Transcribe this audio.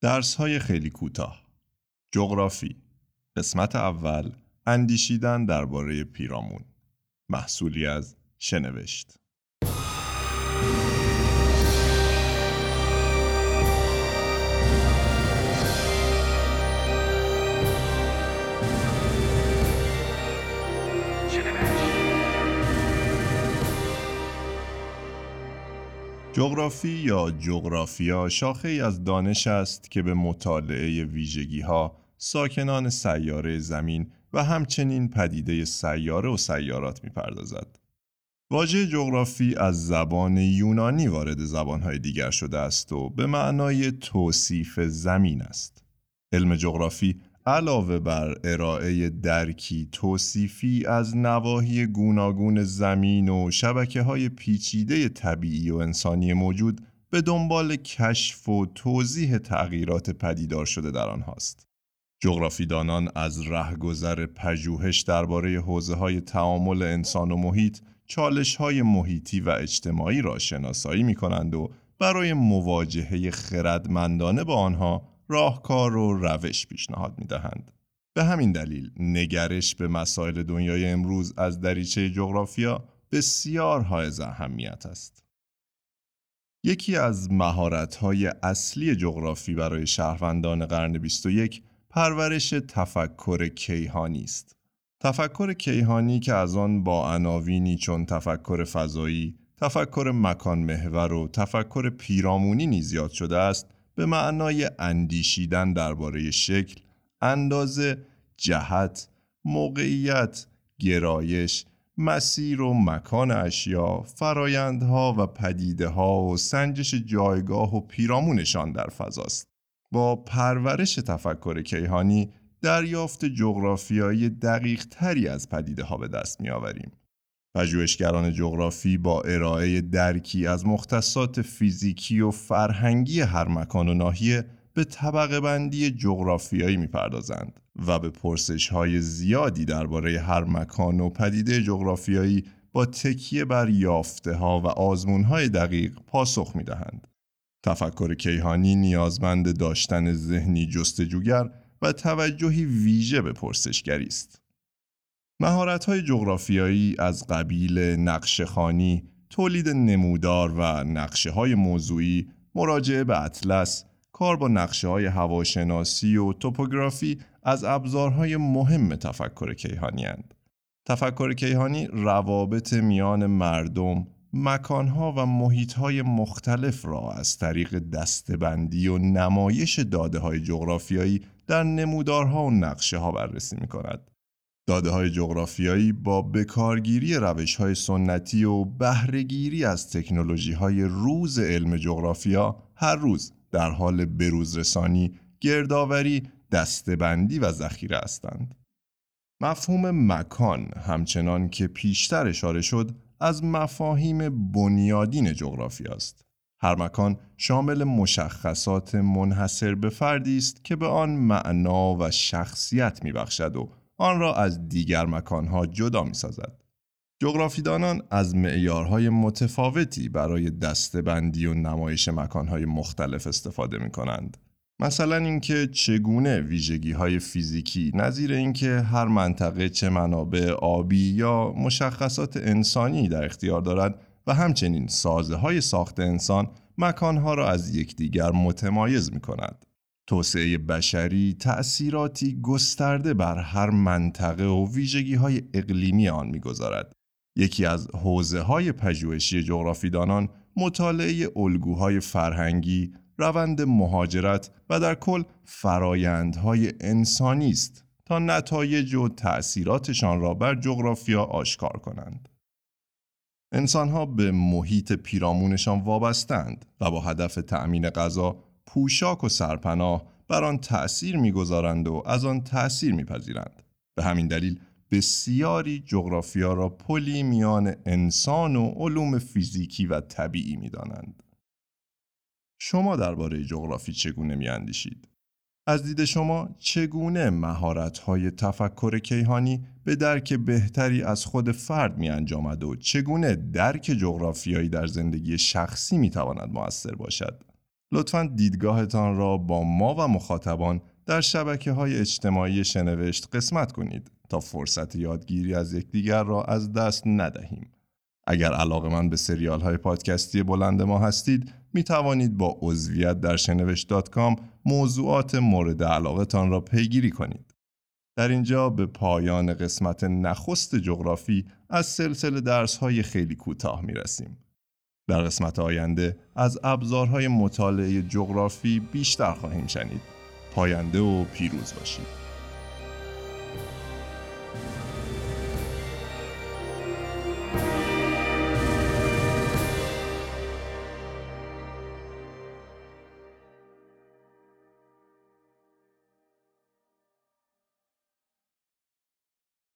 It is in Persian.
درس های خیلی کوتاه. جغرافی. قسمت اول اندیشیدن درباره پیرامون. محصولی از شنوشت. جغرافی یا جغرافیا شاخه ای از دانش است که به مطالعه ویژگی ها ساکنان سیاره زمین و همچنین پدیده سیاره و سیارات می‌پردازد. واژه جغرافی از زبان یونانی وارد زبانهای دیگر شده است و به معنای توصیف زمین است. علم جغرافی علاوه بر ارائه درکی توصیفی از نواحی گوناگون زمین و شبکه های پیچیده طبیعی و انسانی موجود به دنبال کشف و توضیح تغییرات پدیدار شده در آنهاست. جغرافیدانان از رهگذر پژوهش درباره حوزه های تعامل انسان و محیط چالش های محیطی و اجتماعی را شناسایی می کنند و برای مواجهه خردمندانه با آنها راهکار و روش پیشنهاد می دهند. به همین دلیل نگرش به مسائل دنیای امروز از دریچه جغرافیا بسیار حائز اهمیت است. یکی از مهارت‌های اصلی جغرافی برای شهروندان قرن 21 پرورش تفکر کیهانی است. تفکر کیهانی که از آن با عناوینی چون تفکر فضایی، تفکر مکان محور و تفکر پیرامونی نیز یاد شده است، به معنای اندیشیدن درباره شکل، اندازه، جهت، موقعیت، گرایش، مسیر و مکان اشیا، فرایندها و پدیده ها و سنجش جایگاه و پیرامونشان در فضاست. با پرورش تفکر کیهانی دریافت جغرافیایی دقیق تری از پدیده ها به دست می آوریم. پژوهشگران جغرافی با ارائه درکی از مختصات فیزیکی و فرهنگی هر مکان و ناحیه به طبقه بندی جغرافیایی می‌پردازند و به پرسش های زیادی درباره هر مکان و پدیده جغرافیایی با تکیه بر یافته ها و آزمون های دقیق پاسخ می دهند. تفکر کیهانی نیازمند داشتن ذهنی جستجوگر و توجهی ویژه به پرسشگری است. های جغرافیایی از قبیل نقشخانی، تولید نمودار و نقشه های موضوعی، مراجعه به اطلس، کار با نقشه های هواشناسی و توپوگرافی از ابزارهای مهم تفکر کیهانی هند. تفکر کیهانی روابط میان مردم، مکانها و محیطهای مختلف را از طریق دستبندی و نمایش داده های جغرافیایی در نمودارها و نقشه ها بررسی می کند. داده های جغرافیایی با بکارگیری روش های سنتی و بهرهگیری از تکنولوژی های روز علم جغرافیا هر روز در حال بروزرسانی، گردآوری، دستبندی و ذخیره هستند. مفهوم مکان همچنان که پیشتر اشاره شد از مفاهیم بنیادین جغرافی است. هر مکان شامل مشخصات منحصر به فردی است که به آن معنا و شخصیت میبخشد و آن را از دیگر مکانها جدا می سازد. جغرافیدانان از معیارهای متفاوتی برای دستبندی و نمایش مکانهای مختلف استفاده می کنند. مثلا اینکه چگونه ویژگی های فیزیکی نظیر اینکه هر منطقه چه منابع آبی یا مشخصات انسانی در اختیار دارد و همچنین سازه های ساخت انسان مکانها را از یکدیگر متمایز می کند. توسعه بشری تأثیراتی گسترده بر هر منطقه و ویژگی های اقلیمی آن می‌گذارد. یکی از حوزه های پژوهشی جغرافیدانان مطالعه الگوهای فرهنگی، روند مهاجرت و در کل فرایندهای انسانی است تا نتایج و تأثیراتشان را بر جغرافیا آشکار کنند. انسانها به محیط پیرامونشان وابستند و با هدف تأمین غذا پوشاک و سرپناه بر آن تأثیر می‌گذارند و از آن تأثیر میپذیرند. به همین دلیل بسیاری جغرافیا را پلی میان انسان و علوم فیزیکی و طبیعی می‌دانند. شما درباره جغرافی چگونه میاندیشید؟ از دید شما چگونه مهارت‌های تفکر کیهانی به درک بهتری از خود فرد می انجامد و چگونه درک جغرافیایی در زندگی شخصی می تواند موثر باشد؟ لطفا دیدگاهتان را با ما و مخاطبان در شبکه های اجتماعی شنوشت قسمت کنید تا فرصت یادگیری از یکدیگر را از دست ندهیم. اگر علاقه من به سریال های پادکستی بلند ما هستید می توانید با عضویت در شنوشت.com موضوعات مورد علاقتان را پیگیری کنید. در اینجا به پایان قسمت نخست جغرافی از سلسله درس های خیلی کوتاه می رسیم. در قسمت آینده از ابزارهای مطالعه جغرافی بیشتر خواهیم شنید. پاینده و پیروز باشید.